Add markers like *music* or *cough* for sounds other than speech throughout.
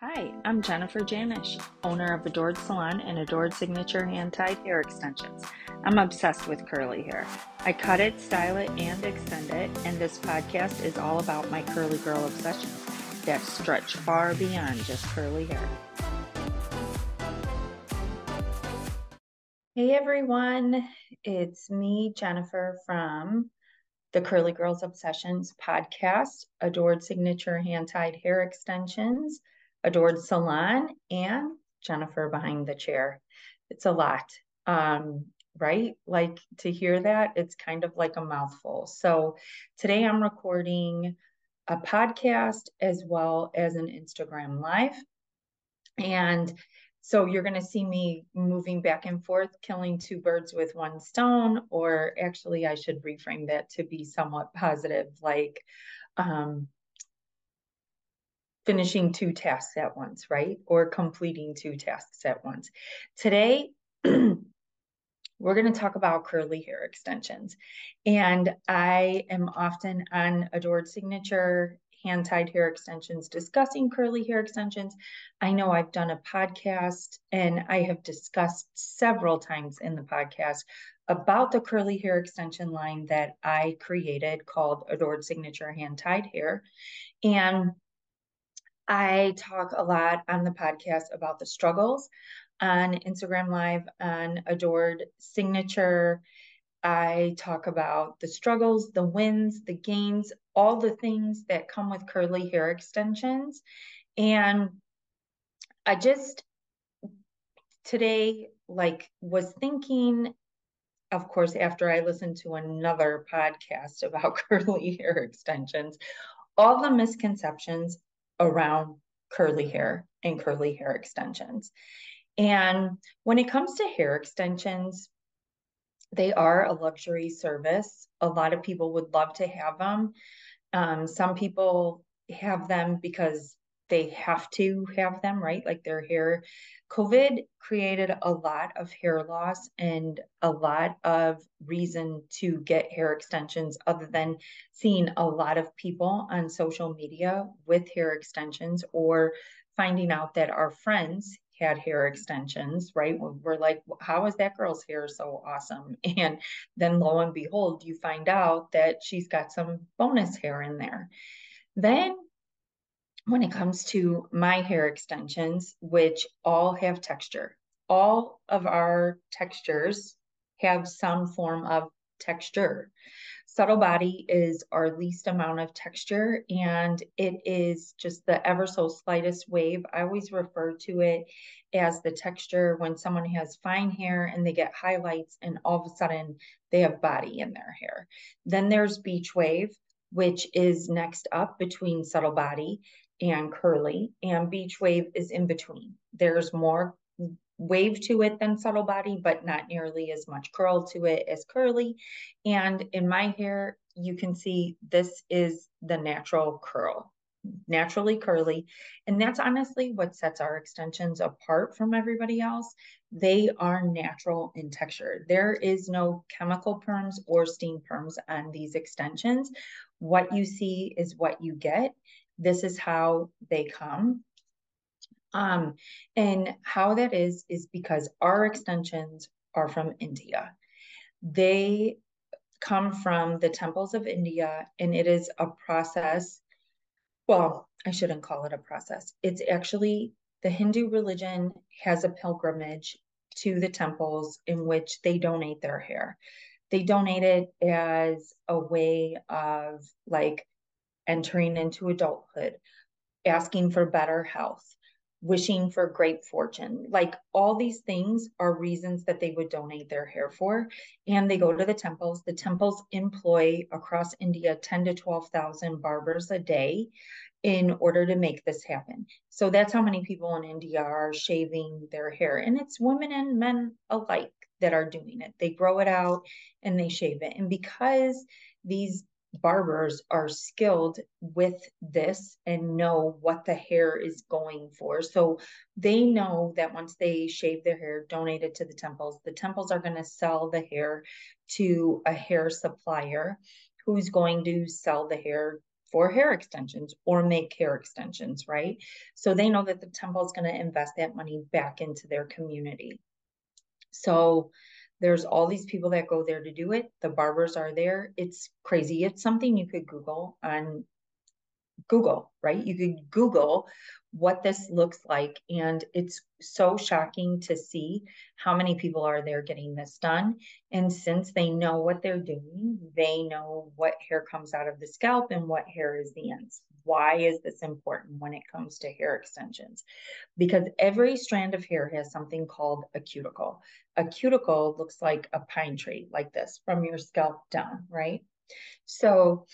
Hi, I'm Jennifer Janisch, owner of Adored Salon and Adored Signature Hand Tied Hair Extensions. I'm obsessed with curly hair. I cut it, style it, and extend it, and this podcast is all about my curly girl obsessions that stretch far beyond just curly hair. Hey everyone, it's me, Jennifer, from the Curly Girls Obsessions podcast, Adored Signature Hand Tied Hair Extensions Adored Salon, and Jennifer behind the chair. It's a lot, um, right? Like to hear that, it's kind of like a mouthful. So today I'm recording a podcast as well as an Instagram live. And so you're going to see me moving back and forth, killing two birds with one stone, or actually, I should reframe that to be somewhat positive, like um, finishing two tasks at once, right? Or completing two tasks at once. Today, *clears throat* we're going to talk about curly hair extensions. And I am often on Adored Signature hand tied hair extensions discussing curly hair extensions. I know I've done a podcast and I have discussed several times in the podcast about the curly hair extension line that I created called Adored Signature Hand Tied Hair. And I talk a lot on the podcast about the struggles on Instagram Live on Adored Signature. I talk about the struggles, the wins, the gains, all the things that come with curly hair extensions. And I just today, like, was thinking, of course, after I listened to another podcast *laughs* about curly hair extensions, all the misconceptions around curly hair and curly hair extensions. And when it comes to hair extensions, they are a luxury service. A lot of people would love to have them. Um, some people have them because they have to have them, right? Like their hair. COVID created a lot of hair loss and a lot of reason to get hair extensions, other than seeing a lot of people on social media with hair extensions or finding out that our friends had hair extensions, right? We're like, how is that girl's hair so awesome? *laughs* And then lo and behold, you find out that she's got some bonus hair in there. Then when it comes to my hair extensions, which all have texture. All of our textures have some form of texture. Subtle body is our least amount of texture, and it is just the ever so slightest wave. I always refer to it as the texture when someone has fine hair and they get highlights, and all of a sudden they have body in their hair. Then there's beach wave, which is next up between subtle body and curly, and beach wave is in between. There's more wave to it than subtle body, but not nearly as much curl to it as curly. And in my hair, you can see this is the natural curl, naturally curly. And that's honestly what sets our extensions apart from everybody else. They are natural in texture. There is no chemical perms or steam perms on these extensions. What you see is what you get this is how they come. Um, and how that is, is because our extensions are from India. They come from the temples of India, and it is a process. Well, I shouldn't call it a process. It's actually the Hindu religion has a pilgrimage to the temples in which they donate their hair. They donate it as a way of like entering into adulthood, asking for better health, wishing for great fortune. Like all these things are reasons that they would donate their hair for. And they go to the temples. The temples employ across India 10 to 12,000 barbers a day in order to make this happen. So that's how many people in India are shaving their hair. And it's women and men alike that are doing it. They grow it out and they shave it. And because these barbers are skilled with this and know what the hair is going for. So they know that once they shave their hair, donate it to the temples, the temples are going to sell the hair to a hair supplier who's going to sell the hair for hair extensions or make hair extensions, right? So they know that the temple is going to invest that money back into their community. So there's all these people that go there to do it. The barbers are there. It's crazy. It's something you could Google on Google, right? You could Google what this looks like. And it's so shocking to see how many people are there getting this done. And since they know what they're doing, they know what hair comes out of the scalp and what hair is the ends. Why is this important when it comes to hair extensions? Because every strand of hair has something called a cuticle. A cuticle looks like a pine tree, like this, from your scalp down, right? So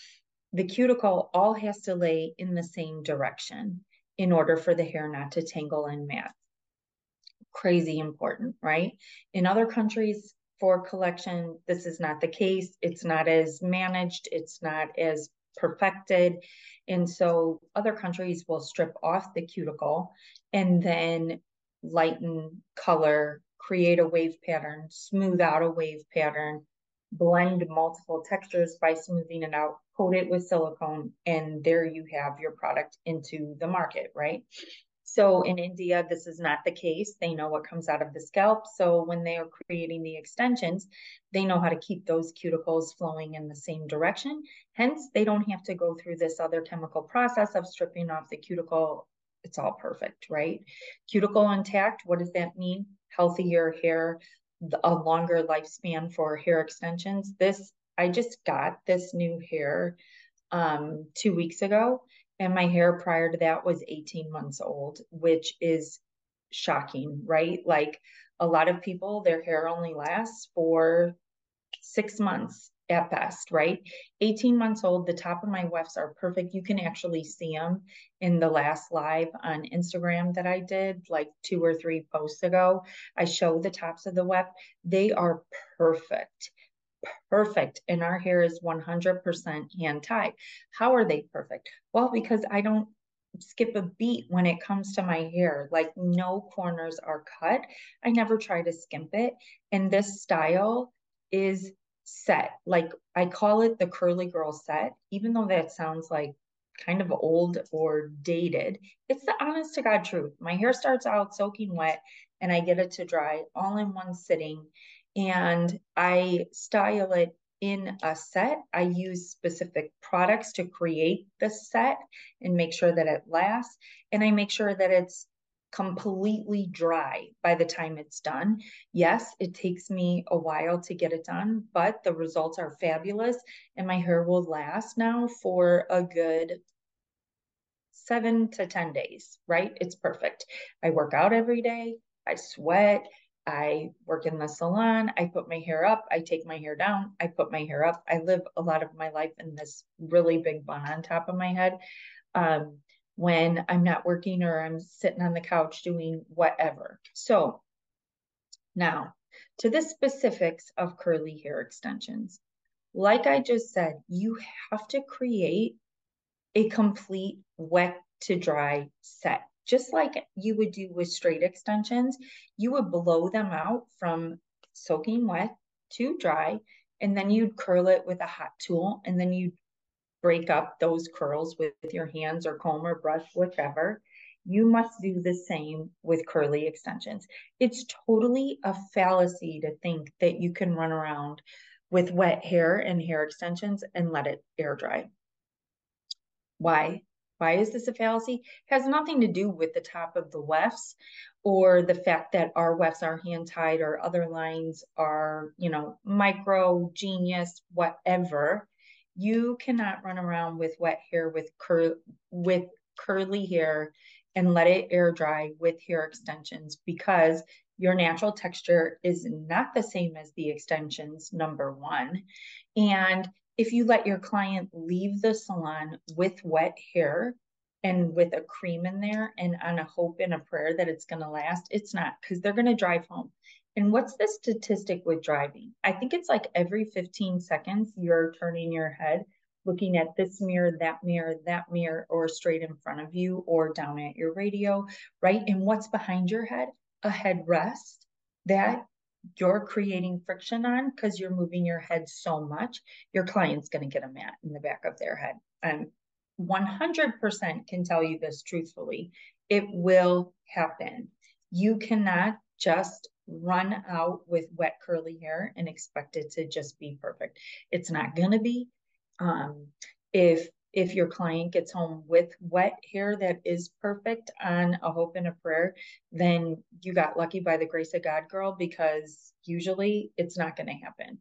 the cuticle all has to lay in the same direction in order for the hair not to tangle and mat. Crazy important, right? In other countries for collection, this is not the case. It's not as managed, it's not as perfected. And so other countries will strip off the cuticle and then lighten color, create a wave pattern, smooth out a wave pattern, blend multiple textures by smoothing it out, coat it with silicone, and there you have your product into the market, right? So in India, this is not the case. They know what comes out of the scalp. So when they are creating the extensions, they know how to keep those cuticles flowing in the same direction. Hence, they don't have to go through this other chemical process of stripping off the cuticle. It's all perfect, right? Cuticle intact, what does that mean? Healthier hair, a longer lifespan for hair extensions. This, I just got this new hair um, two weeks ago, and my hair prior to that was 18 months old, which is shocking, right? Like a lot of people, their hair only lasts for six months at best, right? 18 months old, the top of my wefts are perfect. You can actually see them in the last live on Instagram that I did like two or three posts ago. I show the tops of the weft. They are perfect. Perfect. And our hair is 100% hand tied. How are they perfect? Well, because I don't skip a beat when it comes to my hair. Like no corners are cut. I never try to skimp it. And this style is set. Like I call it the curly girl set, even though that sounds like kind of old or dated. It's the honest to God truth. My hair starts out soaking wet and I get it to dry all in one sitting. And I style it in a set. I use specific products to create the set and make sure that it lasts. And I make sure that it's completely dry by the time it's done. Yes, it takes me a while to get it done, but the results are fabulous and my hair will last now for a good seven to 10 days, right? It's perfect. I work out every day. I sweat. I work in the salon. I put my hair up. I take my hair down. I put my hair up. I live a lot of my life in this really big bun on top of my head. Um, when I'm not working or I'm sitting on the couch doing whatever. So now to the specifics of curly hair extensions. Like I just said, you have to create a complete wet to dry set. Just like you would do with straight extensions, you would blow them out from soaking wet to dry, and then you'd curl it with a hot tool, and then you'd break up those curls with, your hands or comb or brush, whichever. You must do the same with curly extensions. It's totally a fallacy to think that you can run around with wet hair and hair extensions and let it air dry. Why? Why is this a fallacy? Has nothing to do with the top of the wefts or the fact that our wefts are hand tied or other lines are, you know, micro, genius, whatever you cannot run around with wet hair with cur with curly hair and let it air dry with hair extensions because your natural texture is not the same as the extensions number one and if you let your client leave the salon with wet hair and with a cream in there and on a hope and a prayer that it's going to last it's not because they're going to drive home and what's the statistic with driving? I think it's like every 15 seconds you're turning your head, looking at this mirror, that mirror, that mirror, or straight in front of you, or down at your radio, right? And what's behind your head? A headrest that you're creating friction on because you're moving your head so much. Your client's going to get a mat in the back of their head. I'm 100% can tell you this truthfully. It will happen. You cannot just run out with wet curly hair and expect it to just be perfect. It's not going to be. Um, if if your client gets home with wet hair that is perfect on a hope and a prayer, then you got lucky by the grace of God, girl, because usually it's not going to happen.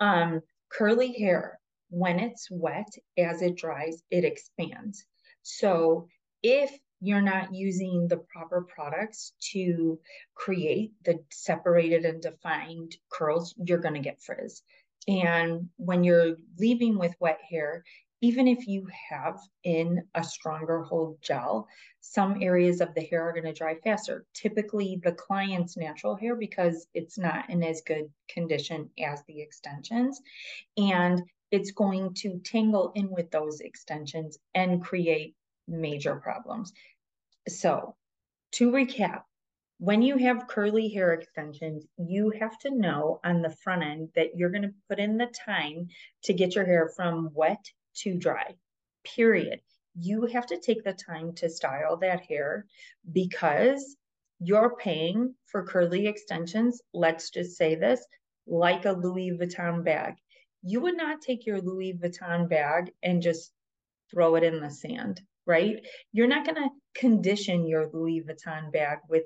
Um, curly hair, when it's wet, as it dries, it expands. So if you're not using the proper products to create the separated and defined curls, you're going to get frizz. And when you're leaving with wet hair, even if you have in a stronger hold gel, some areas of the hair are going to dry faster. Typically, the client's natural hair because it's not in as good condition as the extensions. And it's going to tangle in with those extensions and create major problems. So, to recap, when you have curly hair extensions, you have to know on the front end that you're going to put in the time to get your hair from wet to dry, period. You have to take the time to style that hair because you're paying for curly extensions. Let's just say this like a Louis Vuitton bag. You would not take your Louis Vuitton bag and just throw it in the sand, right? You're not going to condition your Louis Vuitton bag with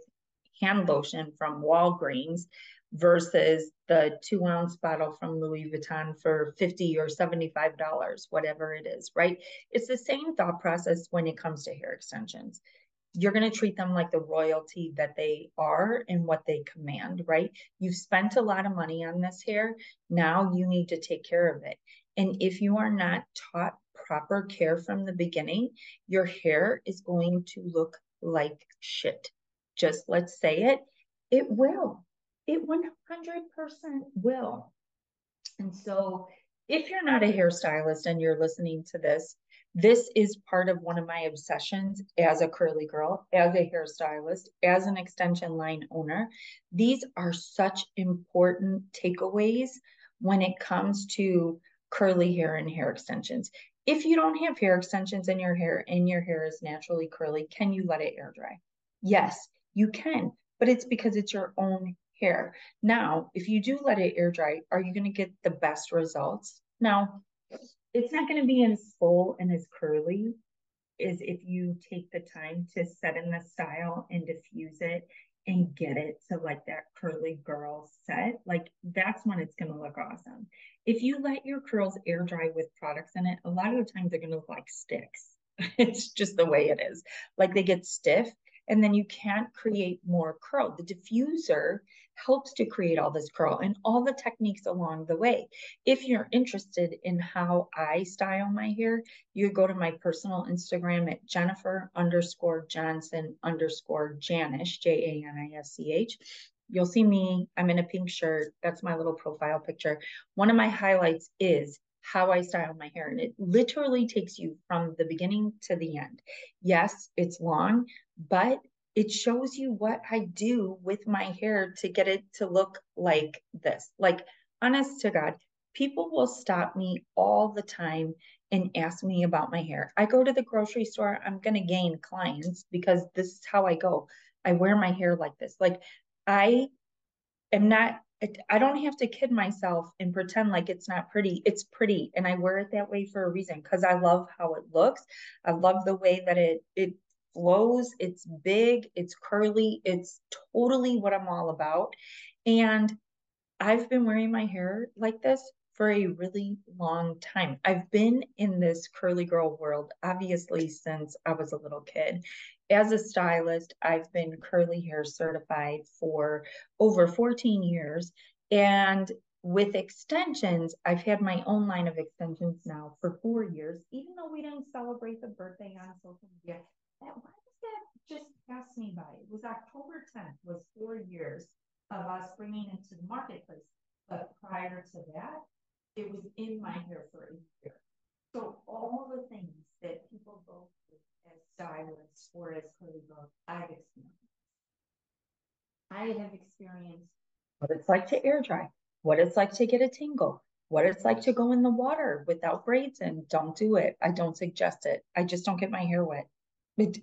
hand lotion from Walgreens versus the two ounce bottle from Louis Vuitton for 50 or $75, whatever it is, right? It's the same thought process when it comes to hair extensions. You're going to treat them like the royalty that they are and what they command, right? You've spent a lot of money on this hair. Now you need to take care of it. And if you are not taught proper care from the beginning, your hair is going to look like shit. Just let's say it, it will it 100% will. And so, if you're not a hairstylist and you're listening to this, this is part of one of my obsessions as a curly girl, as a hairstylist, as an extension line owner. These are such important takeaways when it comes to curly hair and hair extensions. If you don't have hair extensions in your hair and your hair is naturally curly, can you let it air dry? Yes, you can, but it's because it's your own hair. Now, if you do let it air dry, are you going to get the best results? Now, it's not going to be as full and as curly as if you take the time to set in the style and diffuse it and get it to like that curly girl set. Like that's when it's going to look awesome. If you let your curls air dry with products in it, a lot of the times they're going to look like sticks. *laughs* it's just the way it is. Like they get stiff and then you can't create more curl. The diffuser helps to create all this curl and all the techniques along the way. If you're interested in how I style my hair, you go to my personal Instagram at Jennifer underscore Johnson underscore Janisch, J A N I S C H. You'll see me, I'm in a pink shirt. That's my little profile picture. One of my highlights is how I style my hair. And it literally takes you from the beginning to the end. Yes, it's long, but it shows you what I do with my hair to get it to look like this. Like, honest to God, people will stop me all the time and ask me about my hair. I go to the grocery store, I'm going to gain clients because this is how I go. I wear my hair like this. Like, I am not, I don't have to kid myself and pretend like it's not pretty. It's pretty. And I wear it that way for a reason because I love how it looks. I love the way that it, it flows, it's big, it's curly, it's totally what I'm all about. And I've been wearing my hair like this for a really long time. I've been in this curly girl world, obviously, since I was a little kid. As a stylist, I've been curly hair certified for over 14 years. And with extensions, I've had my own line of extensions now for four years, even though we didn't celebrate the birthday on social media why does that just pass me by? It was October 10th, was four years of us bringing it to the marketplace. But prior to that, it was in my hair for a year. So all the things that people go through as stylists or as girls, I've experienced. I have experienced what it's like to air dry, what it's like to get a tingle, what it's like to go in the water without braids and don't do it. I don't suggest it. I just don't get my hair wet. It,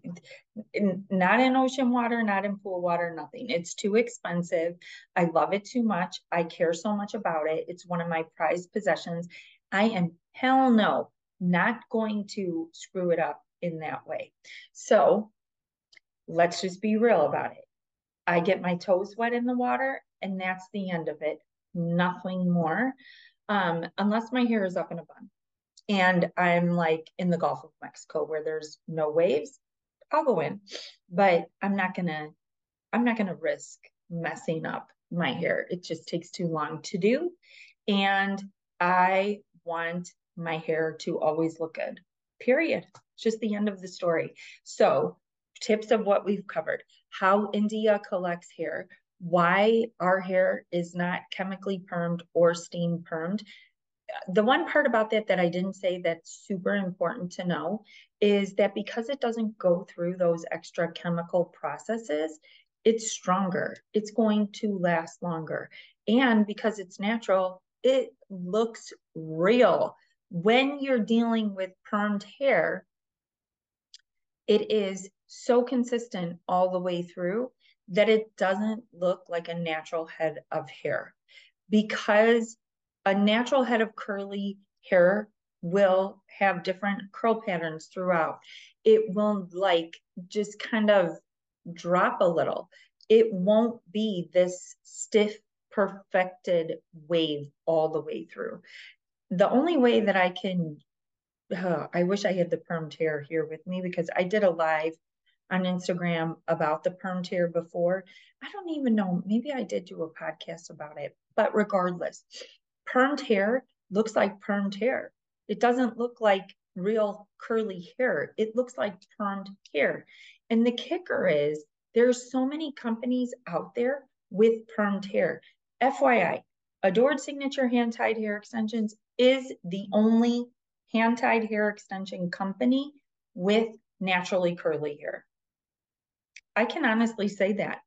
not in ocean water, not in pool water, nothing. It's too expensive. I love it too much. I care so much about it. It's one of my prized possessions. I am hell no, not going to screw it up in that way. So let's just be real about it. I get my toes wet in the water, and that's the end of it. Nothing more, um, unless my hair is up in a bun. And I'm like in the Gulf of Mexico where there's no waves. I'll go in, but I'm not gonna. I'm not gonna risk messing up my hair. It just takes too long to do, and I want my hair to always look good. Period. It's just the end of the story. So tips of what we've covered, how India collects hair, why our hair is not chemically permed or steam permed. The one part about that that I didn't say that's super important to know is that because it doesn't go through those extra chemical processes, it's stronger. It's going to last longer. And because it's natural, it looks real. When you're dealing with permed hair, it is so consistent all the way through that it doesn't look like a natural head of hair because a natural head of curly hair will have different curl patterns throughout. It will like just kind of drop a little. It won't be this stiff, perfected wave all the way through. The only way that I can, uh, I wish I had the perm hair here with me because I did a live on Instagram about the perm hair before. I don't even know, maybe I did do a podcast about it, but regardless, perm hair looks like perm hair. It doesn't look like real curly hair. It looks like permed hair. And the kicker is there's so many companies out there with permed hair. FYI, Adored Signature Hand Tied Hair Extensions is the only hand tied hair extension company with naturally curly hair. I can honestly say that.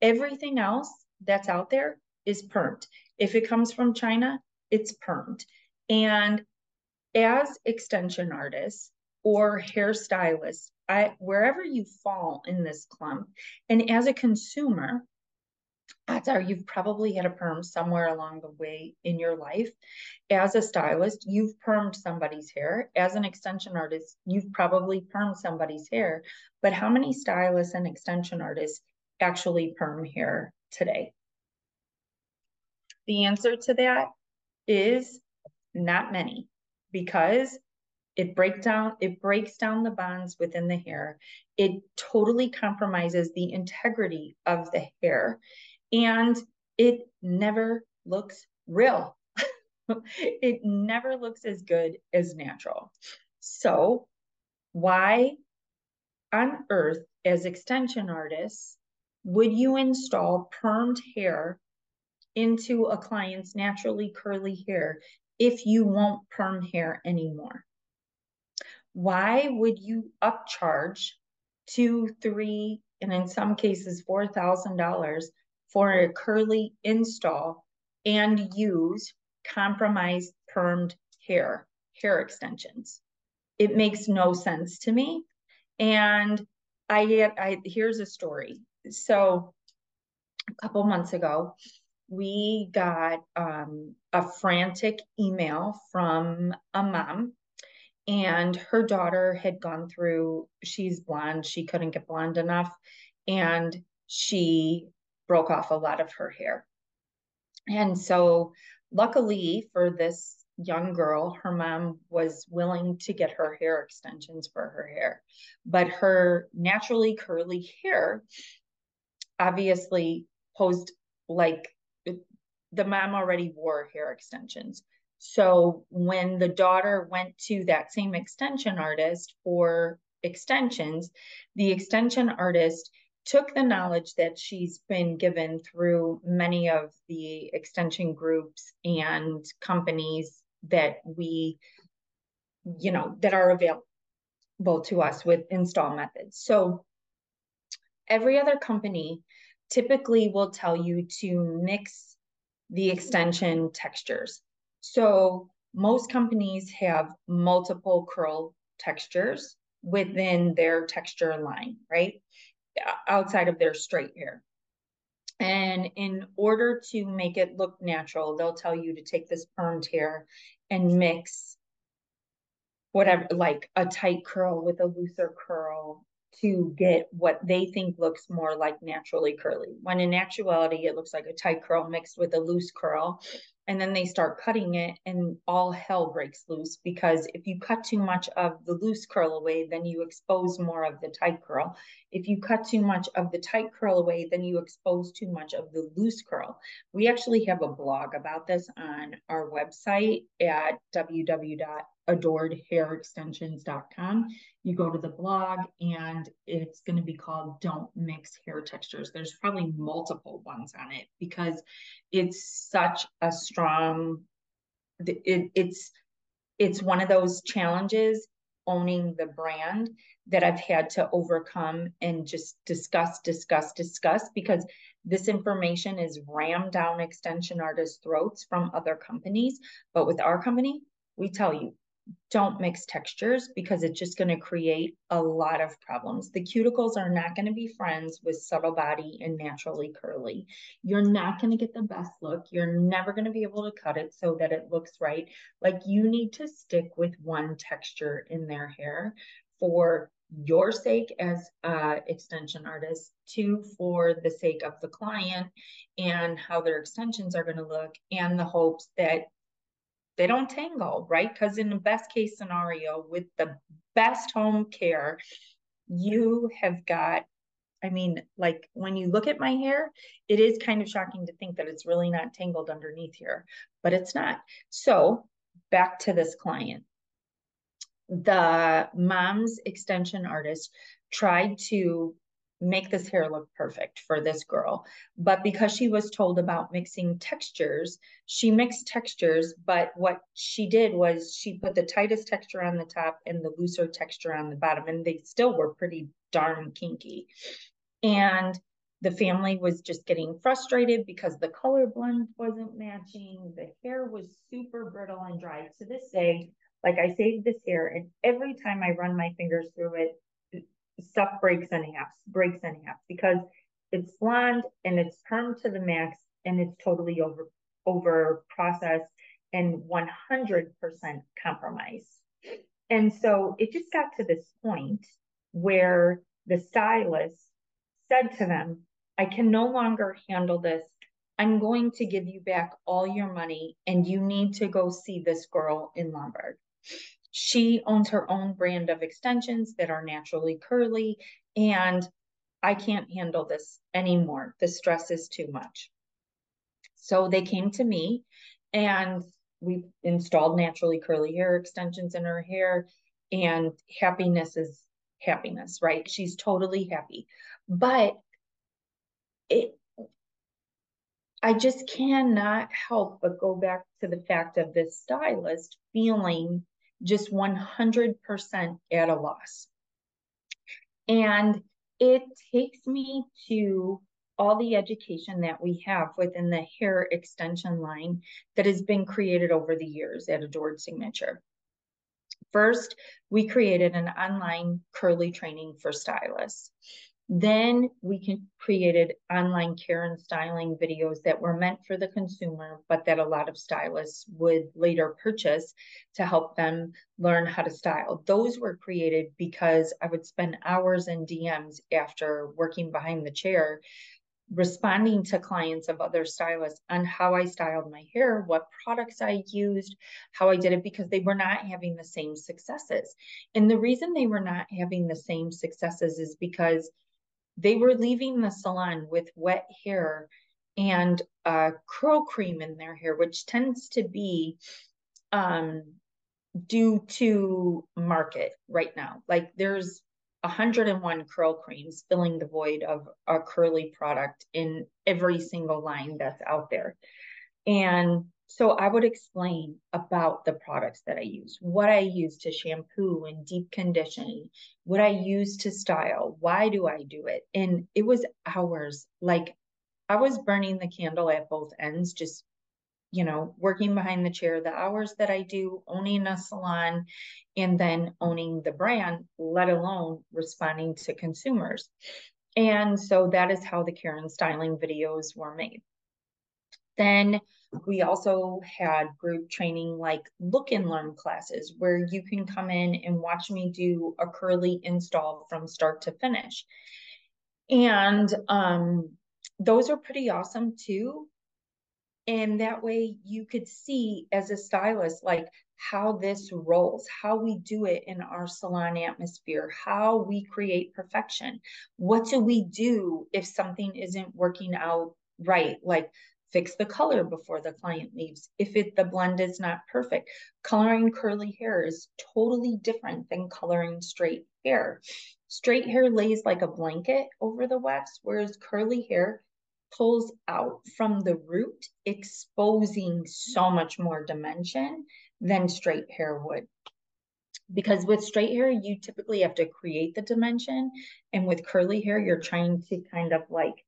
Everything else that's out there is permed. If it comes from China, it's permed. And as extension artists or hairstylists, I wherever you fall in this clump, and as a consumer, odds are you've probably had a perm somewhere along the way in your life. As a stylist, you've permed somebody's hair. As an extension artist, you've probably permed somebody's hair. But how many stylists and extension artists actually perm hair today? The answer to that is not many because it breaks down it breaks down the bonds within the hair it totally compromises the integrity of the hair and it never looks real. *laughs* it never looks as good as natural. So, why on earth, as extension artists, would you install permed hair into a client's naturally curly hair if you won't perm hair anymore? Why would you upcharge two, three, and in some cases, $4,000 for a curly install and use compromised permed hair, hair extensions. It makes no sense to me. And I get, I here's a story. So a couple months ago, we got um, a frantic email from a mom and her daughter had gone through she's blonde she couldn't get blonde enough and she broke off a lot of her hair. And so, luckily for this young girl, her mom was willing to get her hair extensions for her hair. But her naturally curly hair obviously posed like the mom already wore hair extensions. So when the daughter went to that same extension artist for extensions, the extension artist took the knowledge that she's been given through many of the extension groups and companies that we, you know, that are available to us with install methods. So every other company typically will tell you to mix the extension textures. So most companies have multiple curl textures within their texture line, right? Outside of their straight hair. And in order to make it look natural, they'll tell you to take this permed hair and mix whatever, like a tight curl with a looser curl to get what they think looks more like naturally curly. When in actuality, it looks like a tight curl mixed with a loose curl and then they start cutting it and all hell breaks loose because if you cut too much of the loose curl away then you expose more of the tight curl if you cut too much of the tight curl away then you expose too much of the loose curl we actually have a blog about this on our website at www.adoredhairextensions.com you go to the blog and it's going to be called don't mix hair textures there's probably multiple ones on it because it's such a strong it, it's it's one of those challenges owning the brand that I've had to overcome and just discuss, discuss, discuss because this information is rammed down extension artists' throats from other companies. But with our company, we tell you don't mix textures because it's just going to create a lot of problems. The cuticles are not going to be friends with subtle body and naturally curly. You're not going to get the best look. You're never going to be able to cut it so that it looks right. Like you need to stick with one texture in their hair for your sake as uh, extension artist, two for the sake of the client and how their extensions are going to look, and the hopes that they don't tangle, right? Because in the best case scenario, with the best home care, you have got, I mean, like when you look at my hair, it is kind of shocking to think that it's really not tangled underneath here, but it's not. So back to this client. The mom's extension artist tried to make this hair look perfect for this girl. But because she was told about mixing textures, she mixed textures. But what she did was she put the tightest texture on the top and the looser texture on the bottom, and they still were pretty darn kinky. And the family was just getting frustrated because the color blend wasn't matching. The hair was super brittle and dry. To this day, like I saved this hair, and every time I run my fingers through it, stuff breaks in half, breaks in half because it's blonde and it's permed to the max and it's totally over over processed and 100% compromised. And so it just got to this point where the stylist said to them, I can no longer handle this. I'm going to give you back all your money and you need to go see this girl in Lombard. She owns her own brand of extensions that are naturally curly, and I can't handle this anymore. The stress is too much. So they came to me and we installed naturally curly hair extensions in her hair, and happiness is happiness, right? She's totally happy. But it I just cannot help but go back to the fact of this stylist feeling just 100% at a loss. And it takes me to all the education that we have within the hair extension line that has been created over the years at Adored Signature. First, we created an online curly training for stylists. Then we can, created online care and styling videos that were meant for the consumer, but that a lot of stylists would later purchase to help them learn how to style. Those were created because I would spend hours in DMs after working behind the chair responding to clients of other stylists on how I styled my hair, what products I used, how I did it, because they were not having the same successes. And the reason they were not having the same successes is because they were leaving the salon with wet hair and uh, curl cream in their hair, which tends to be um, due to market right now. Like there's 101 curl creams filling the void of a curly product in every single line that's out there. And so I would explain about the products that I use, what I use to shampoo and deep condition, what I use to style, why do I do it? And it was hours. Like I was burning the candle at both ends, just you know, working behind the chair, the hours that I do, owning a salon, and then owning the brand, let alone responding to consumers. And so that is how the care and styling videos were made. Then we also had group training like look and learn classes where you can come in and watch me do a curly install from start to finish. And um, those are pretty awesome too. And that way you could see as a stylist, like how this rolls, how we do it in our salon atmosphere, how we create perfection. What do we do if something isn't working out right? Like fix the color before the client leaves. If it the blend is not perfect coloring curly hair is totally different than coloring straight hair. Straight hair lays like a blanket over the wax whereas curly hair pulls out from the root exposing so much more dimension than straight hair would. Because with straight hair you typically have to create the dimension and with curly hair you're trying to kind of like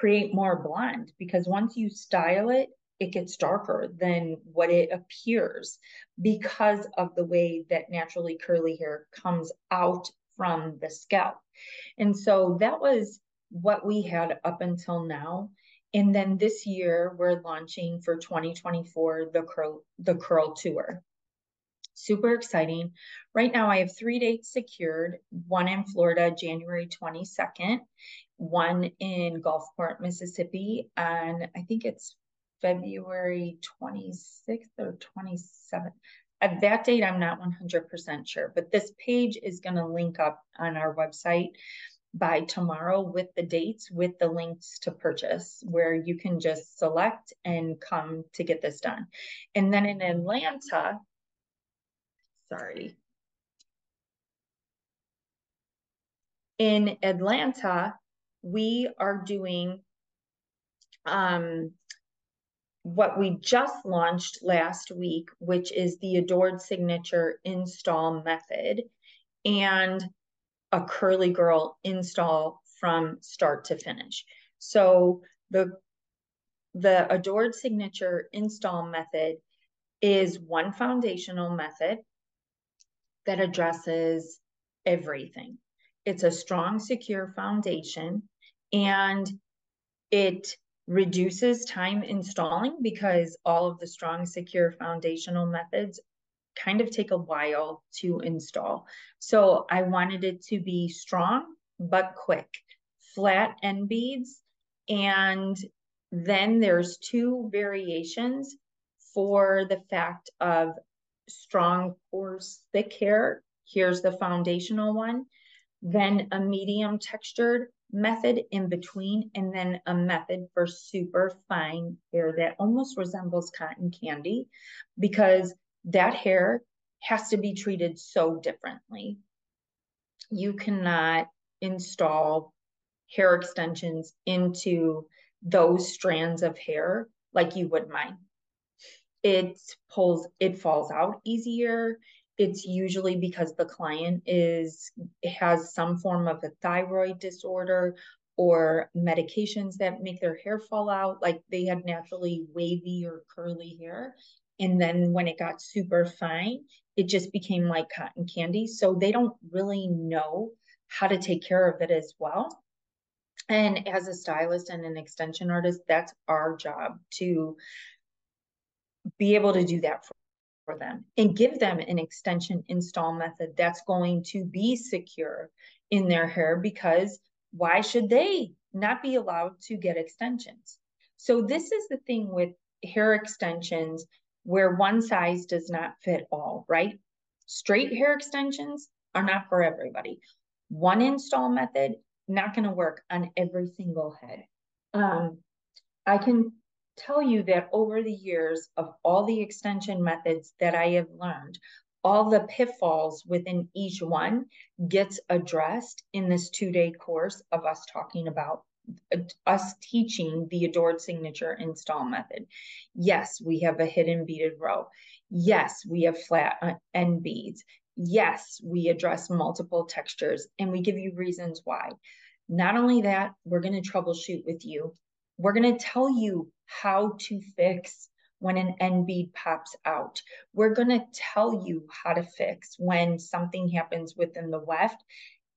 create more blonde because once you style it, it gets darker than what it appears because of the way that naturally curly hair comes out from the scalp. And so that was what we had up until now. And then this year we're launching for 2024 the curl the curl tour. Super exciting. Right now I have three dates secured, one in Florida January 22nd one in Gulfport, Mississippi, and I think it's February 26th or 27th. At that date, I'm not 100% sure, but this page is going to link up on our website by tomorrow with the dates, with the links to purchase, where you can just select and come to get this done. And then in Atlanta, sorry. In Atlanta, we are doing um, what we just launched last week, which is the Adored Signature install method and a curly girl install from start to finish. So the the Adored Signature install method is one foundational method that addresses everything. It's a strong, secure foundation and it reduces time installing because all of the strong, secure foundational methods kind of take a while to install. So I wanted it to be strong but quick, flat end beads. And then there's two variations for the fact of strong, coarse, thick hair. Here's the foundational one. Then a medium textured method in between, and then a method for super fine hair that almost resembles cotton candy because that hair has to be treated so differently. You cannot install hair extensions into those strands of hair like you would mine. It pulls, it falls out easier it's usually because the client is has some form of a thyroid disorder or medications that make their hair fall out like they had naturally wavy or curly hair. And then when it got super fine it just became like cotton candy. So they don't really know how to take care of it as well. And as a stylist and an extension artist that's our job to be able to do that for for them and give them an extension install method that's going to be secure in their hair because why should they not be allowed to get extensions? So, this is the thing with hair extensions where one size does not fit all, right? Straight hair extensions are not for everybody. One install method, not going to work on every single head. Um, I can tell you that over the years of all the extension methods that I have learned, all the pitfalls within each one gets addressed in this two day course of us talking about us teaching the adored signature install method. Yes, we have a hidden beaded row. Yes, we have flat uh, end beads. Yes, we address multiple textures and we give you reasons why. Not only that, we're going to troubleshoot with you. We're going to tell you how to fix when an end bead pops out. We're going to tell you how to fix when something happens within the weft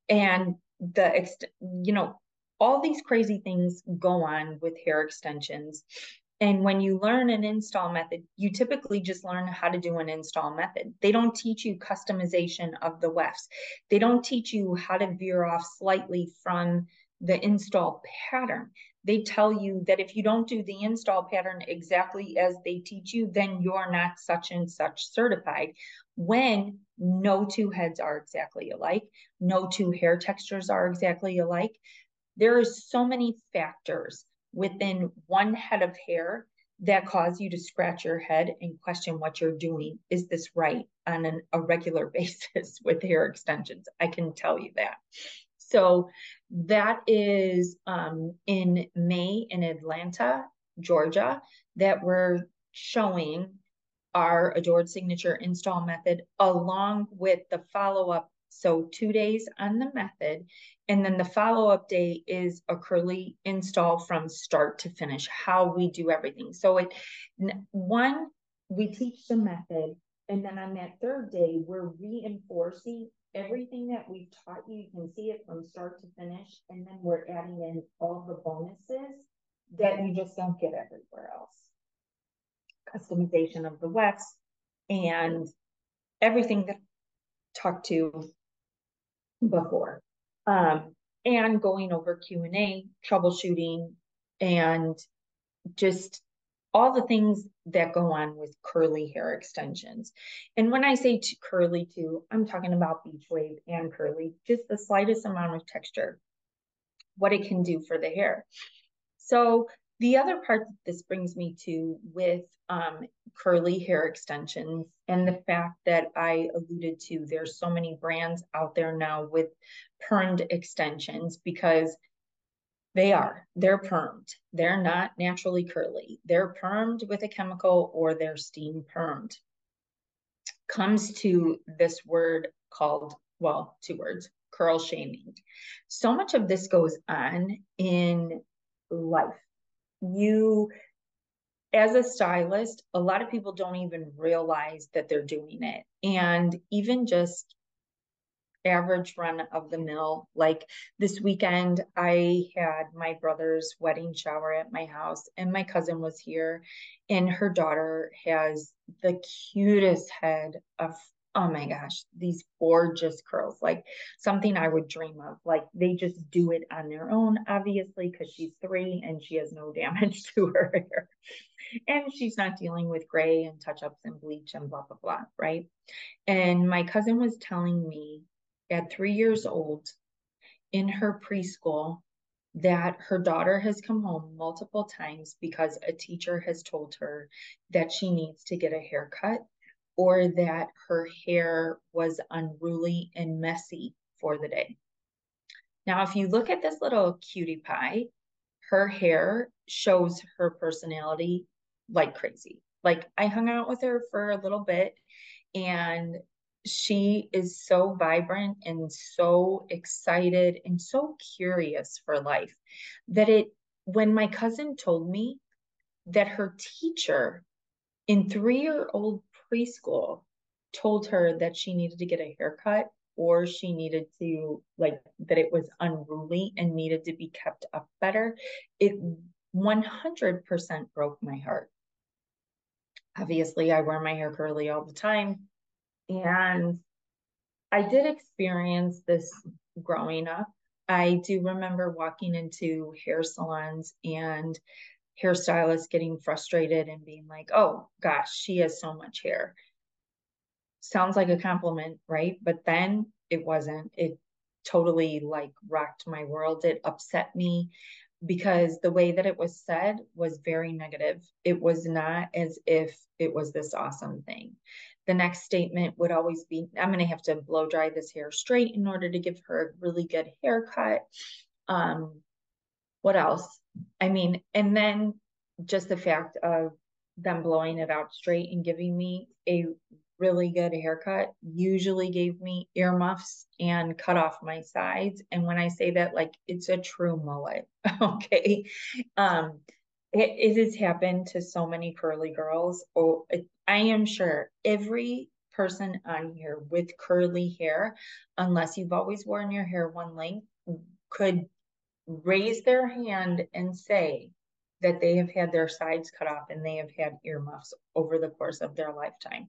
and the, you know, all these crazy things go on with hair extensions. And when you learn an install method, you typically just learn how to do an install method. They don't teach you customization of the wefts. They don't teach you how to veer off slightly from the install pattern. They tell you that if you don't do the install pattern exactly as they teach you, then you're not such and such certified. When no two heads are exactly alike, no two hair textures are exactly alike. There are so many factors within one head of hair that cause you to scratch your head and question what you're doing. Is this right on an, a regular *laughs* basis with hair extensions? I can tell you that. So that is um, in May in Atlanta, Georgia, that we're showing our Adored Signature install method along with the follow up so two days on the method. And then the follow-up day is a curly install from start to finish, how we do everything. So it one, we teach the method. And then on that third day, we're reinforcing everything that we've taught you. You can see it from start to finish. And then we're adding in all the bonuses that you just don't get everywhere else. Customization of the wefts and everything that talked to before. Um, and going over Q&A, troubleshooting, and just all the things that go on with curly hair extensions. And when I say to curly too, I'm talking about beach wave and curly, just the slightest amount of texture, what it can do for the hair. So the other part that this brings me to with um, curly hair extensions and the fact that I alluded to, there's so many brands out there now with permed extensions because they are, they're permed. They're not naturally curly. They're permed with a chemical or they're steam permed. Comes to this word called, well, two words, curl shaming. So much of this goes on in life you as a stylist, a lot of people don't even realize that they're doing it. And even just average run of the mill, like this weekend, I had my brother's wedding shower at my house, and my cousin was here, and her daughter has the cutest head of oh my gosh, these gorgeous curls, like something I would dream of. Like they just do it on their own, obviously, because she's three and she has no *laughs* damage to her hair. And she's not dealing with gray and touch ups and bleach and blah, blah, blah, right? And my cousin was telling me at three years old in her preschool that her daughter has come home multiple times because a teacher has told her that she needs to get a haircut or that her hair was unruly and messy for the day. Now, if you look at this little cutie pie, her hair shows her personality like crazy. Like I hung out with her for a little bit and she is so vibrant and so excited and so curious for life that it when my cousin told me that her teacher in 3-year-old preschool told her that she needed to get a haircut or she needed to like that it was unruly and needed to be kept up better it 100% broke my heart. Obviously i wear my hair curly all the time and i did experience this growing up i do remember walking into hair salons and hairstylist getting frustrated and being like, oh gosh, she has so much hair. Sounds like a compliment, right? But then it wasn't. It totally like rocked my world. It upset me because the way that it was said was very negative. It was not as if it was this awesome thing. The next statement would always be I'm going to have to blow dry this hair straight in order to give her a really good haircut. Um, what else? I mean, and then just the fact of them blowing it out straight and giving me a really good haircut usually gave me earmuffs and cut off my sides and when i say that like it's a true mullet *laughs* okay um it, it has happened to so many curly girls. Oh, it, I am sure every person on here with curly hair, unless you've always worn your hair one length, could raise their hand and say that they have had their sides cut off and they have had earmuffs over the course of their lifetime.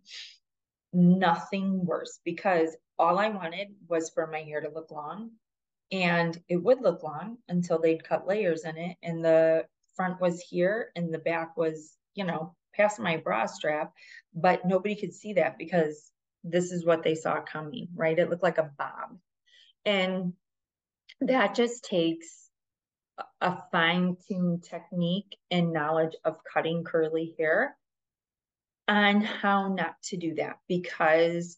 Nothing worse because all I wanted was for my hair to look long and it would look long until they'd cut layers in it and the front was here and the back was, you know, past my bra strap, but nobody could see that because this is what they saw coming, right? It looked like a bob. And that just takes a fine tuned technique and knowledge of cutting curly hair on how not to do that because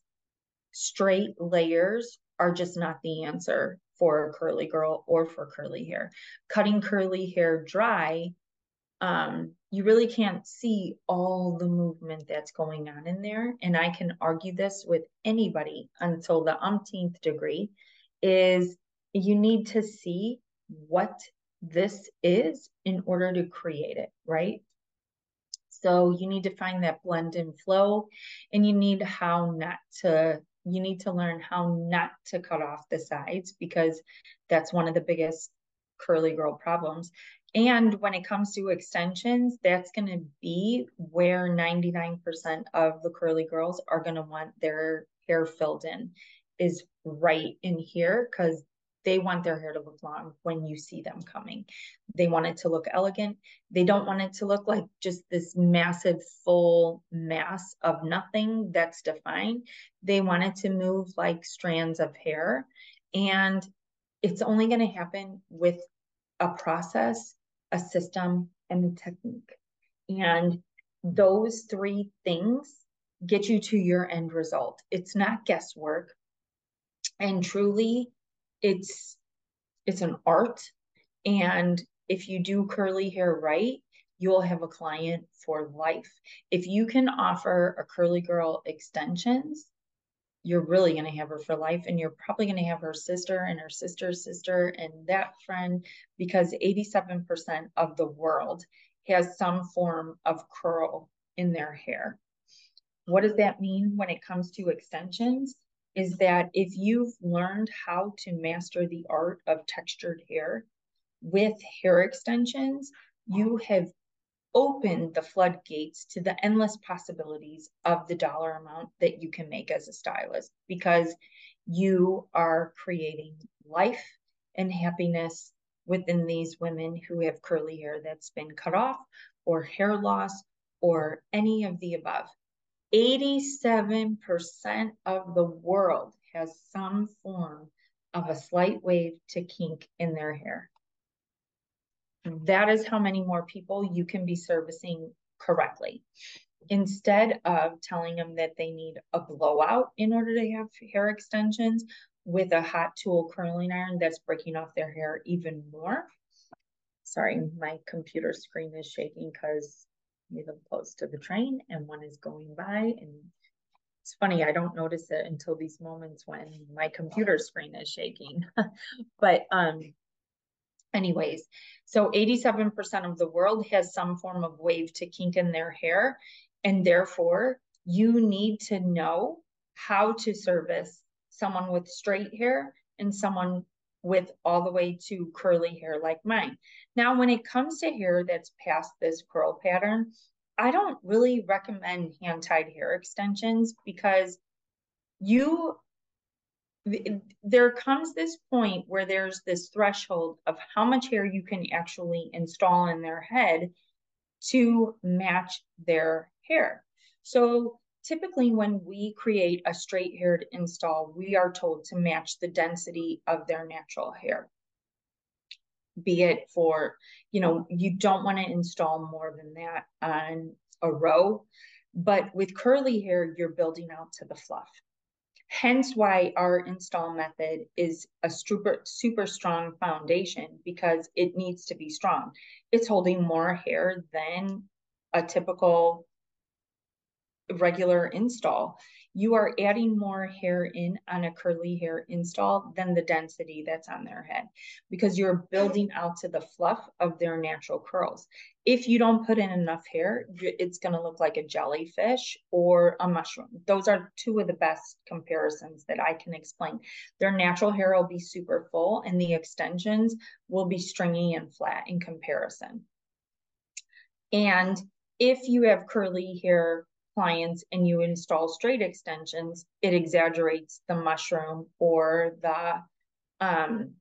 straight layers are just not the answer for curly girl or for curly hair. Cutting curly hair dry, um, you really can't see all the movement that's going on in there. And I can argue this with anybody until the umpteenth degree is you need to see what this is in order to create it, right? So you need to find that blend and flow and you need how not to you need to learn how not to cut off the sides because that's one of the biggest curly girl problems. And when it comes to extensions, that's going to be where 99% of the curly girls are going to want their hair filled in is right in here because they want their hair to look long when you see them coming. They want it to look elegant. They don't want it to look like just this massive full mass of nothing that's defined. They want it to move like strands of hair. And it's only going to happen with a process, a system, and a technique. And those three things get you to your end result. It's not guesswork. And truly, it's it's an art. And if you do curly hair right you'll have a client for life. If you can offer a curly girl extensions you're really going to have her for life and you're probably going to have her sister and her sister's sister and that friend because 87% of the world has some form of curl in their hair. What does that mean when it comes to extensions is that if you've learned how to master the art of textured hair with hair extensions, you have opened the floodgates to the endless possibilities of the dollar amount that you can make as a stylist because you are creating life and happiness within these women who have curly hair that's been cut off or hair loss or any of the above. 87% of the world has some form of a slight wave to kink in their hair. That is how many more people you can be servicing correctly. Instead of telling them that they need a blowout in order to have hair extensions with a hot tool curling iron that's breaking off their hair even more. Sorry, my computer screen is shaking because live close to the train and one is going by. And it's funny i don't notice it until these moments when my computer screen is shaking. *laughs* But um anyways so 87% of the world has some form of wave to kink in their hair. And therefore you need to know how to service someone with straight hair and someone with all the way to curly hair like mine. Now, when it comes to hair that's past this curl pattern, I don't really recommend hand tied hair extensions because you there comes this point where there's this threshold of how much hair you can actually install in their head to match their hair. So typically when we create a straight haired install, we are told to match the density of their natural hair. Be it for, you know, you don't want to install more than that on a row. But with curly hair, you're building out to the fluff. Hence why our install method is a super, super strong foundation because it needs to be strong. It's holding more hair than a typical regular install. you are adding more hair in on a curly hair install than the density that's on their head because you're building out to the fluff of their natural curls. If you don't put in enough hair, it's going to look like a jellyfish or a mushroom. Those are two of the best comparisons that I can explain. Their natural hair will be super full and the extensions will be stringy and flat in comparison. And if you have curly hair clients and you install straight extensions, it exaggerates the mushroom or the um,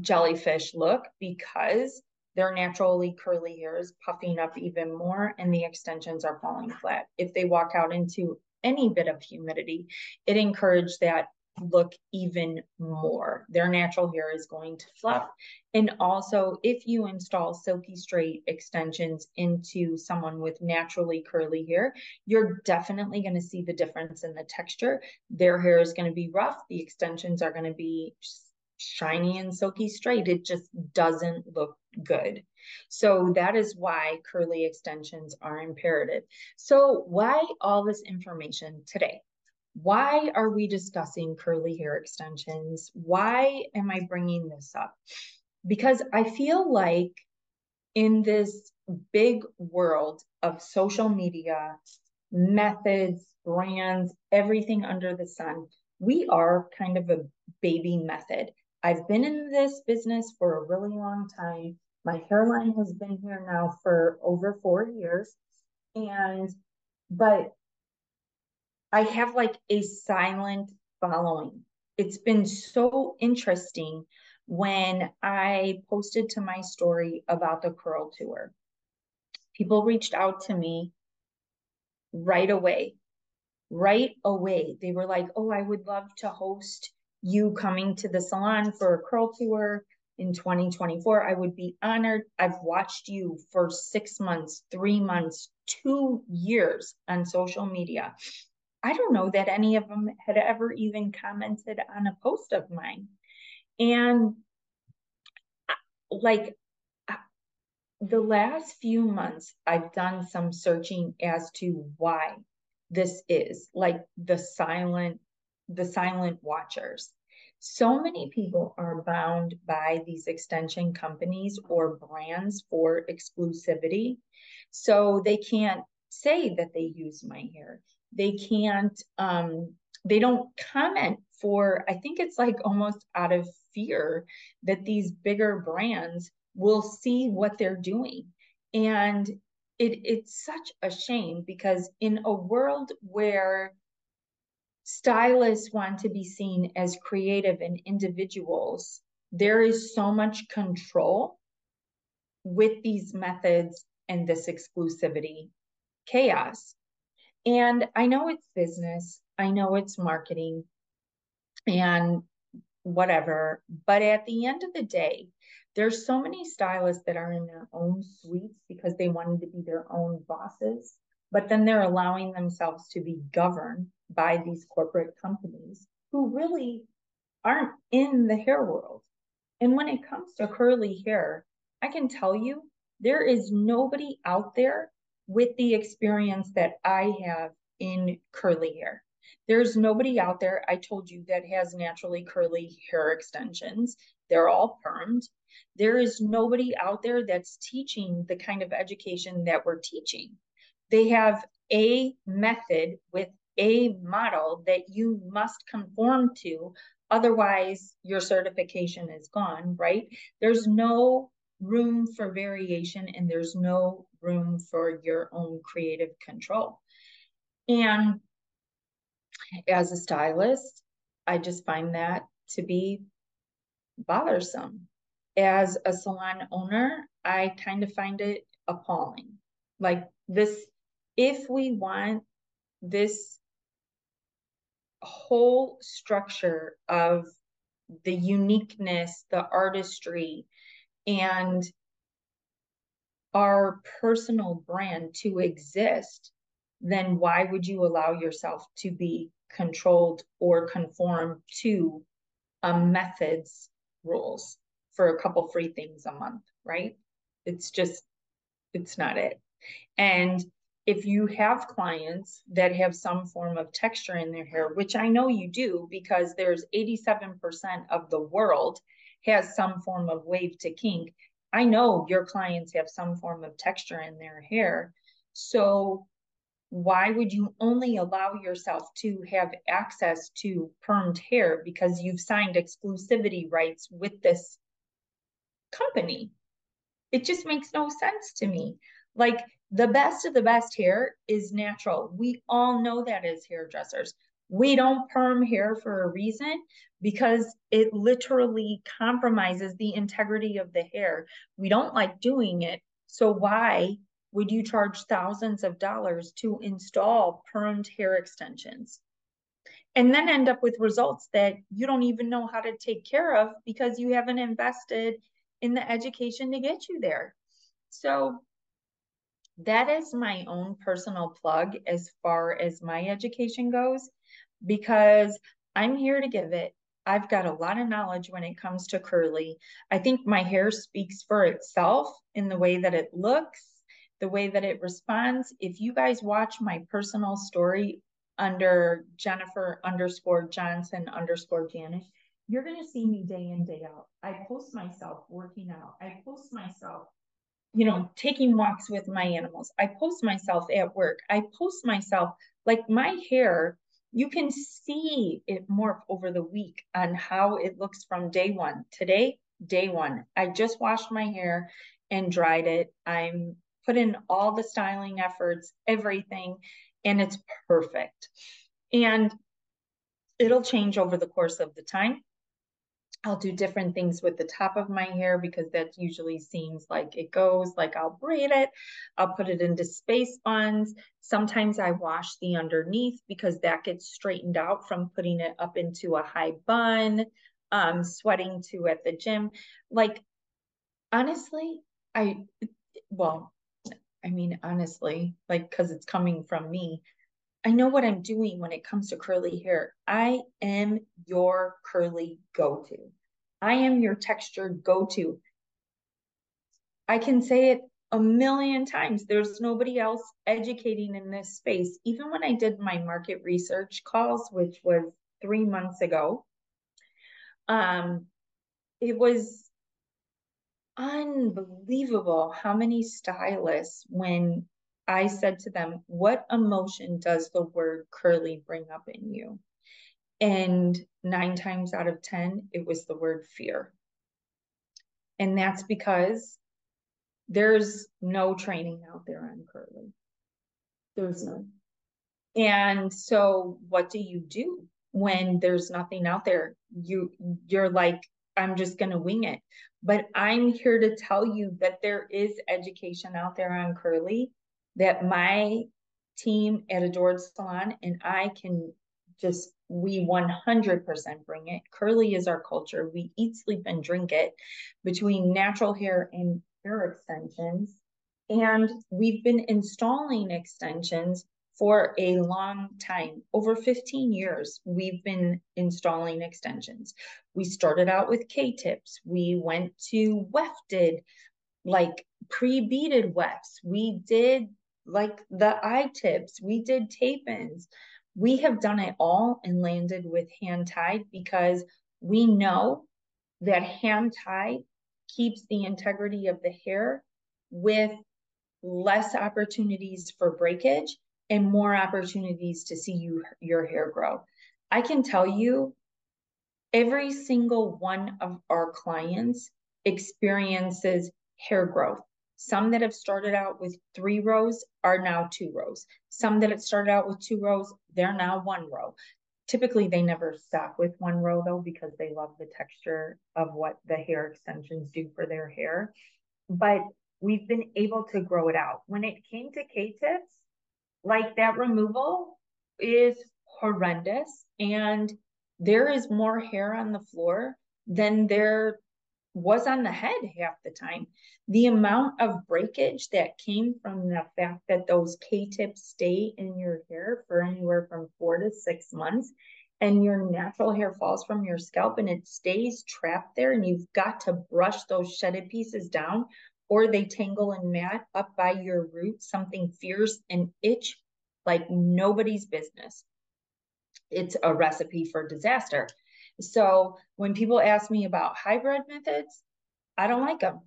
jellyfish look because their naturally curly hair is puffing up even more and the extensions are falling flat. If they walk out into any bit of humidity, it encourages that look even more. Their natural hair is going to fluff. And also, if you install silky straight extensions into someone with naturally curly hair, you're definitely going to see the difference in the texture. Their hair is going to be rough. The extensions are going to be shiny and silky straight. It just doesn't look good. So that is why curly extensions are imperative. So why all this information today? Why are we discussing curly hair extensions? Why am I bringing this up? Because I feel like in this big world of social media, methods, brands, everything under the sun, we are kind of a baby method. I've been in this business for a really long time. My hairline has been here now for over four years. And, but I have like a silent following. It's been so interesting when I posted to my story about the curl tour. People reached out to me right away. Right away. They were like, oh, I would love to host you coming to the salon for a curl tour in 2024. I would be honored. I've watched you for six months, three months, two years on social media. I don't know that any of them had ever even commented on a post of mine. And uh, like uh, the last few months, I've done some searching as to why this is like the silent, the silent watchers. So many people are bound by these extension companies or brands for exclusivity. So they can't say that they use my hair they can't um they don't comment for i think it's like almost out of fear that these bigger brands will see what they're doing. And it it's such a shame because in a world where stylists want to be seen as creative and individuals there is so much control with these methods and this exclusivity chaos and I know it's business, I know it's marketing and whatever, but at the end of the day, there's so many stylists that are in their own suites because they wanted to be their own bosses, but then they're allowing themselves to be governed by these corporate companies who really aren't in the hair world. And when it comes to curly hair, I can tell you there is nobody out there with the experience that I have in curly hair. There's nobody out there, I told you, that has naturally curly hair extensions. They're all permed. There is nobody out there that's teaching the kind of education that we're teaching. They have a method with a model that you must conform to. Otherwise, your certification is gone, right? There's no room for variation and there's no room for your own creative control. And as a stylist, I just find that to be bothersome. As a salon owner, I kind of find it appalling. Like this, if we want this whole structure of the uniqueness, the artistry, and our personal brand to exist, then why would you allow yourself to be controlled or conform to a method's rules for a couple free things a month, right? It's just, it's not it. And if you have clients that have some form of texture in their hair, which I know you do because there's 87% of the world has some form of wave to kink. I know your clients have some form of texture in their hair. So why would you only allow yourself to have access to permed hair because you've signed exclusivity rights with this company? It just makes no sense to me. Like the best of the best hair is natural. We all know that as hairdressers. We don't perm hair for a reason because it literally compromises the integrity of the hair. We don't like doing it. So why would you charge thousands of dollars to install permed hair extensions? And then end up with results that you don't even know how to take care of because you haven't invested in the education to get you there. So that is my own personal plug as far as my education goes, because I'm here to give it. I've got a lot of knowledge when it comes to curly. I think my hair speaks for itself in the way that it looks, the way that it responds. If you guys watch my personal story under Jennifer underscore Johnson underscore Janisch, you're going to see me day in, day out. I post myself working out. I post myself you know, taking walks with my animals. I post myself at work. I post myself like my hair, you can see it morph over the week on how it looks from day one. Today, day one. I just washed my hair and dried it. I'm put in all the styling efforts, everything, and it's perfect. And it'll change over the course of the time. I'll do different things with the top of my hair because that usually seems like it goes. Like I'll braid it, I'll put it into space buns. Sometimes I wash the underneath because that gets straightened out from putting it up into a high bun, um, sweating to at the gym. Like honestly, I well, I mean honestly, like because it's coming from me. I know what I'm doing when it comes to curly hair. I am your curly go to. I am your textured go to. I can say it a million times. There's nobody else educating in this space. Even when I did my market research calls, which was three months ago, um, it was unbelievable how many stylists, when I said to them, What emotion does the word curly bring up in you? And nine times out of 10, it was the word fear. And that's because there's no training out there on curly. There's none. And so what do you do when there's nothing out there? You you're like, I'm just gonna wing it. But I'm here to tell you that there is education out there on curly that my team at Adored Salon and I can just we 100% bring it. Curly is our culture. We eat, sleep, and drink it between natural hair and hair extensions. And we've been installing extensions for a long time. Over 15 years, we've been installing extensions. We started out with K-tips. We went to wefted, like pre-beaded wefts. We did like the I-tips. We did tape-ins. We have done it all and landed with hand tied because we know that hand tied keeps the integrity of the hair with less opportunities for breakage and more opportunities to see you your hair grow. I can tell you every single one of our clients experiences hair growth. Some that have started out with three rows are now two rows. Some that have started out with two rows, they're now one row. Typically, they never stop with one row though because they love the texture of what the hair extensions do for their hair. But we've been able to grow it out. When it came to K-tips, like that removal is horrendous and there is more hair on the floor than there was on the head half the time. The amount of breakage that came from the fact that those K-tips stay in your hair for anywhere from four to six months and your natural hair falls from your scalp and it stays trapped there and you've got to brush those shedded pieces down or they tangle and mat up by your roots, something fierce and itch like nobody's business. It's a recipe for disaster. So when people ask me about hybrid methods, I don't like them.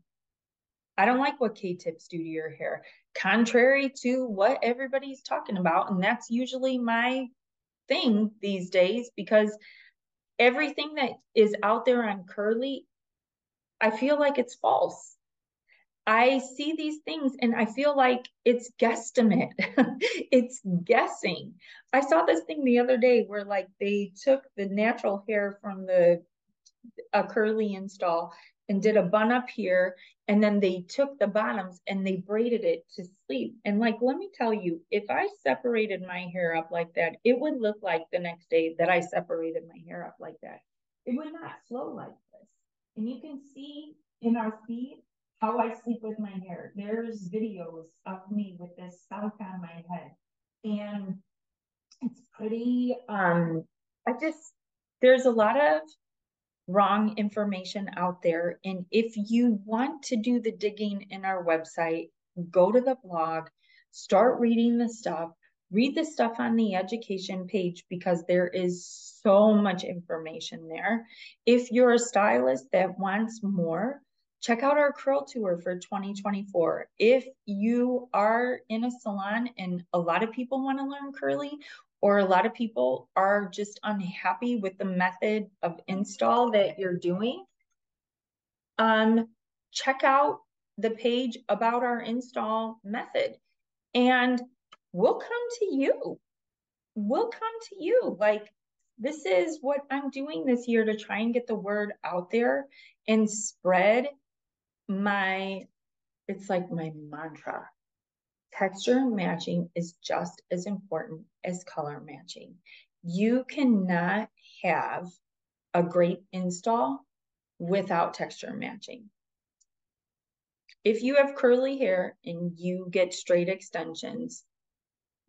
I don't like what K-tips do to your hair, contrary to what everybody's talking about. And that's usually my thing these days because everything that is out there on curly, I feel like it's false. I see these things and I feel like it's guesstimate. *laughs* it's guessing. I saw this thing the other day where like they took the natural hair from the a curly install and did a bun up here and then they took the bottoms and they braided it to sleep and like let me tell you if i separated my hair up like that it would look like the next day that i separated my hair up like that it would not flow like this and you can see in our feed how I sleep with my hair. There's videos of me with this stuff on my head. And it's pretty um I just there's a lot of wrong information out there. And if you want to do the digging in our website, go to the blog, start reading the stuff, read the stuff on the education page because there is so much information there. If you're a stylist that wants more, check out our curl tour for 2024. If you are in a salon and a lot of people want to learn curly, or a lot of people are just unhappy with the method of install that you're doing, um, check out the page about our install method and we'll come to you. We'll come to you. Like, this is what I'm doing this year to try and get the word out there and spread my it's like my mantra. Texture matching is just as important as color matching. You cannot have a great install without texture matching. If you have curly hair and you get straight extensions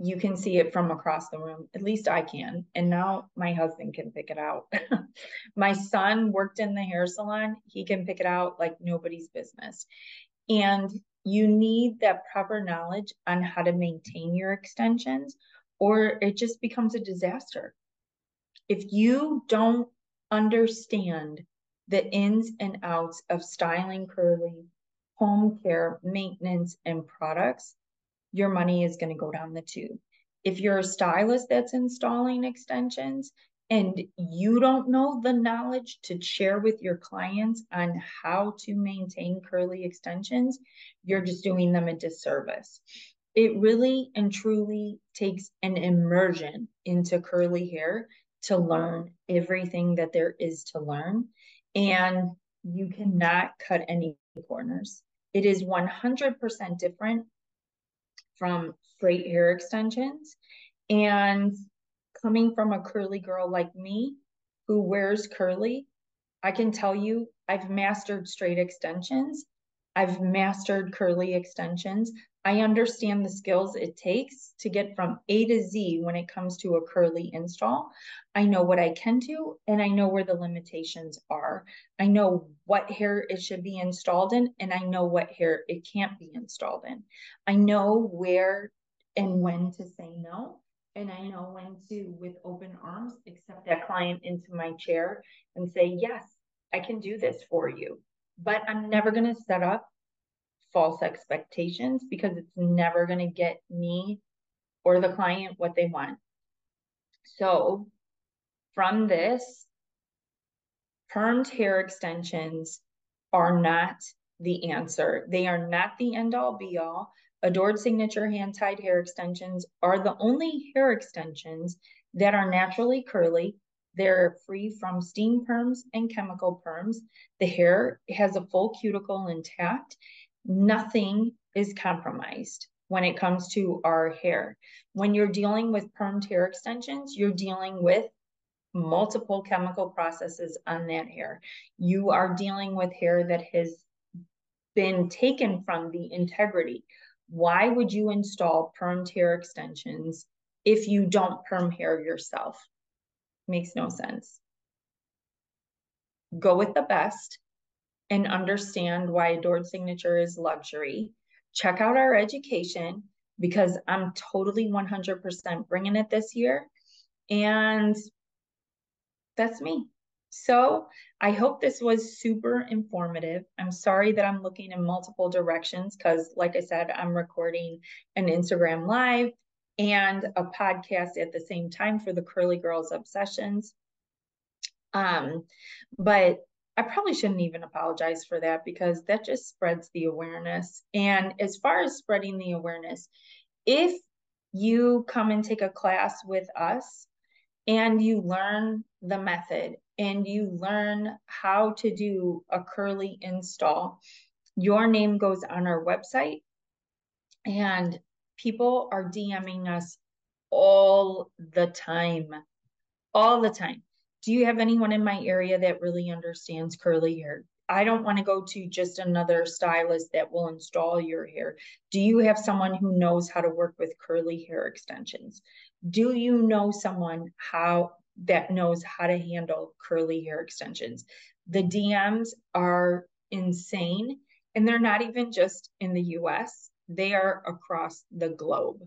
you can see it from across the room. At least I can. And now my husband can pick it out. *laughs* my son worked in the hair salon. He can pick it out like nobody's business. And you need that proper knowledge on how to maintain your extensions, or it just becomes a disaster. If you don't understand the ins and outs of styling curly, home care, maintenance, and products, your money is going to go down the tube. If you're a stylist that's installing extensions and you don't know the knowledge to share with your clients on how to maintain curly extensions, you're just doing them a disservice. It really and truly takes an immersion into curly hair to learn everything that there is to learn. And you cannot cut any corners. It is 100% different from straight hair extensions. And coming from a curly girl like me who wears curly, I can tell you I've mastered straight extensions. I've mastered curly extensions. I understand the skills it takes to get from A to Z when it comes to a curly install. I know what I can do and I know where the limitations are. I know what hair it should be installed in and I know what hair it can't be installed in. I know where and when to say no. And I know when to, with open arms, accept that client into my chair and say, yes, I can do this for you. But I'm never going to set up false expectations because it's never going to get me or the client what they want. So, from this, permed hair extensions are not the answer. They are not the end all be all. Adored Signature hand tied hair extensions are the only hair extensions that are naturally curly. They're free from steam perms and chemical perms. The hair has a full cuticle intact nothing is compromised when it comes to our hair. When you're dealing with permed hair extensions, you're dealing with multiple chemical processes on that hair. You are dealing with hair that has been taken from the integrity. Why would you install permed hair extensions if you don't perm hair yourself? Makes no sense. Go with the best and understand why adored signature is luxury, check out our education because I'm totally 100% bringing it this year. And that's me. So I hope this was super informative. I'm sorry that I'm looking in multiple directions because, like I said, I'm recording an Instagram live and a podcast at the same time for the Curly Girls Obsessions. Um, but I probably shouldn't even apologize for that because that just spreads the awareness. And as far as spreading the awareness, if you come and take a class with us and you learn the method and you learn how to do a curly install, your name goes on our website and people are DMing us all the time, all the time. Do you have anyone in my area that really understands curly hair? I don't want to go to just another stylist that will install your hair. Do you have someone who knows how to work with curly hair extensions? Do you know someone how that knows how to handle curly hair extensions? The DMs are insane and they're not even just in the US, they are across the globe.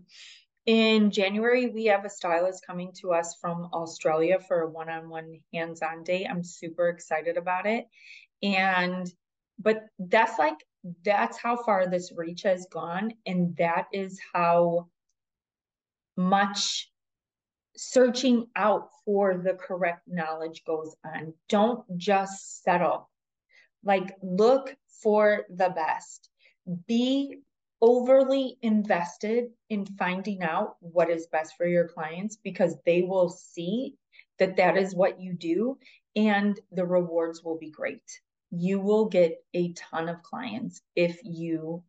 In January, we have a stylist coming to us from Australia for a one on one hands on day. I'm super excited about it. And, but that's like, that's how far this reach has gone. And that is how much searching out for the correct knowledge goes on. Don't just settle. Like, look for the best. Be overly invested in finding out what is best for your clients because they will see that that is what you do and the rewards will be great. You will get a ton of clients if you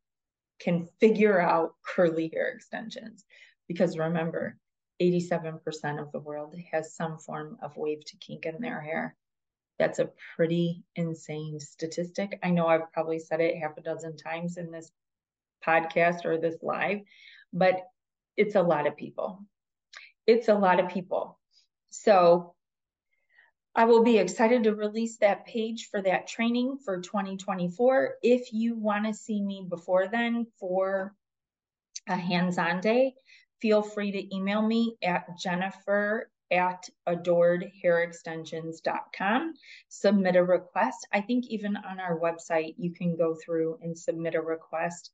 can figure out curly hair extensions. Because remember, 87% of the world has some form of wave to kink in their hair. That's a pretty insane statistic. I know I've probably said it half a dozen times in this podcast or this live, but it's a lot of people. It's a lot of people. So I will be excited to release that page for that training for 2024. If you want to see me before then for a hands on day, feel free to email me at jennifer at adoredhairextensions.com. Submit a request. I think even on our website, you can go through and submit a request.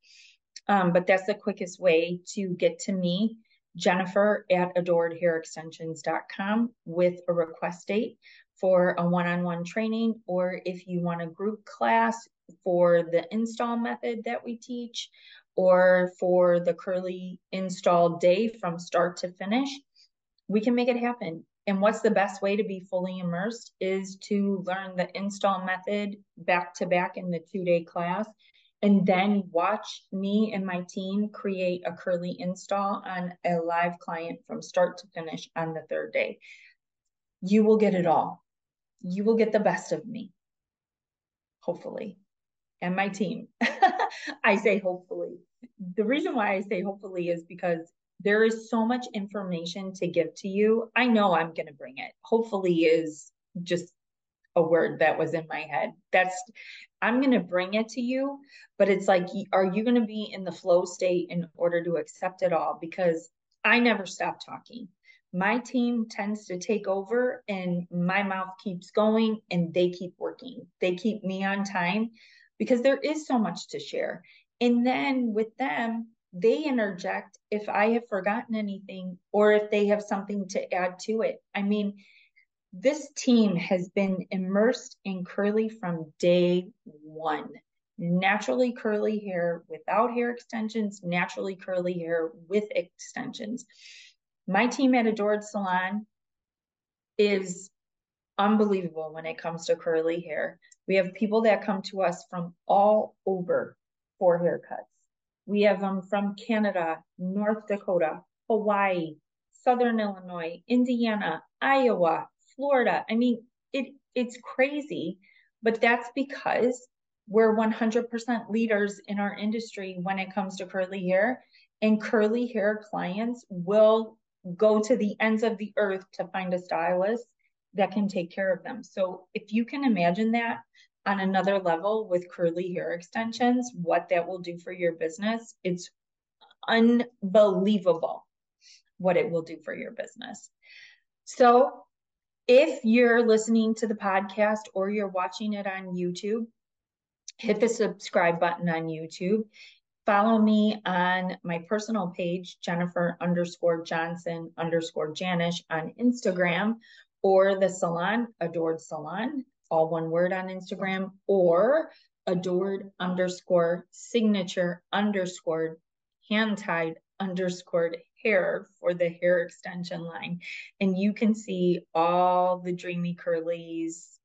Um, but that's the quickest way to get to me, Jennifer at adoredhairextensions.com with a request date for a one-on-one training, or if you want a group class for the install method that we teach, or for the curly install day from start to finish, we can make it happen. And what's the best way to be fully immersed is to learn the install method back to back in the two day class and then watch me and my team create a curly install on a live client from start to finish on the third day. You will get it all. You will get the best of me, hopefully, and my team. *laughs* I say hopefully. The reason why I say hopefully is because there is so much information to give to you. I know I'm going to bring it. Hopefully is just a word that was in my head. That's I'm going to bring it to you, but it's like, are you going to be in the flow state in order to accept it all? Because I never stop talking. My team tends to take over and my mouth keeps going and they keep working. They keep me on time because there is so much to share. And then with them, they interject if I have forgotten anything or if they have something to add to it. I mean, this team has been immersed in curly from day one. Naturally curly hair without hair extensions, naturally curly hair with extensions. My team at Adored Salon is unbelievable when it comes to curly hair. We have people that come to us from all over for haircuts. We have them from Canada, North Dakota, Hawaii, Southern Illinois, Indiana, Iowa, Florida. I mean, it it's crazy, but that's because we're 100% leaders in our industry when it comes to curly hair, and curly hair clients will go to the ends of the earth to find a stylist that can take care of them. So if you can imagine that, on another level with curly hair extensions, what that will do for your business. It's unbelievable what it will do for your business. So, if you're listening to the podcast or you're watching it on YouTube, hit the subscribe button on YouTube. Follow me on my personal page, Jennifer underscore Johnson underscore Janisch on Instagram, or the salon, Adored Salon, all one word on Instagram, or adored underscore signature underscore hand tied underscored hair for the hair extension line. And you can see all the dreamy curlies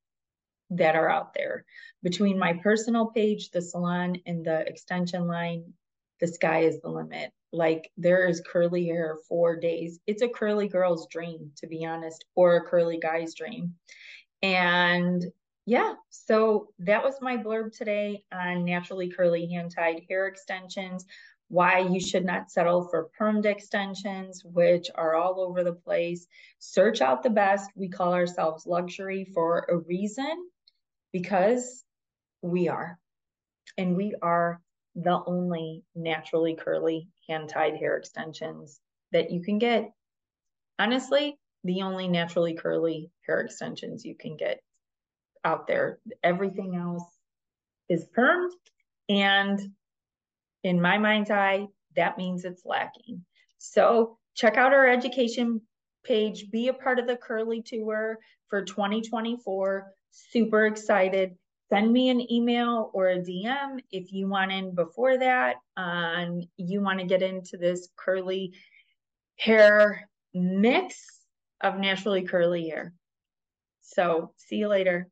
that are out there. Between my personal page, the salon, and the extension line, the sky is the limit. Like there is curly hair for days. It's a curly girl's dream, to be honest, or a curly guy's dream. And yeah, so that was my blurb today on naturally curly hand tied hair extensions why you should not settle for permed extensions, which are all over the place. Search out the best. We call ourselves luxury for a reason because we are. And we are the only naturally curly hand tied hair extensions that you can get. Honestly, the only naturally curly hair extensions you can get out there. Everything else is permed and in my mind's eye, that means it's lacking. So check out our education page, be a part of the Curly Tour for 2024. Super excited. Send me an email or a DM if you want in before that. Um, you want to get into this curly hair mix of naturally curly hair. So see you later.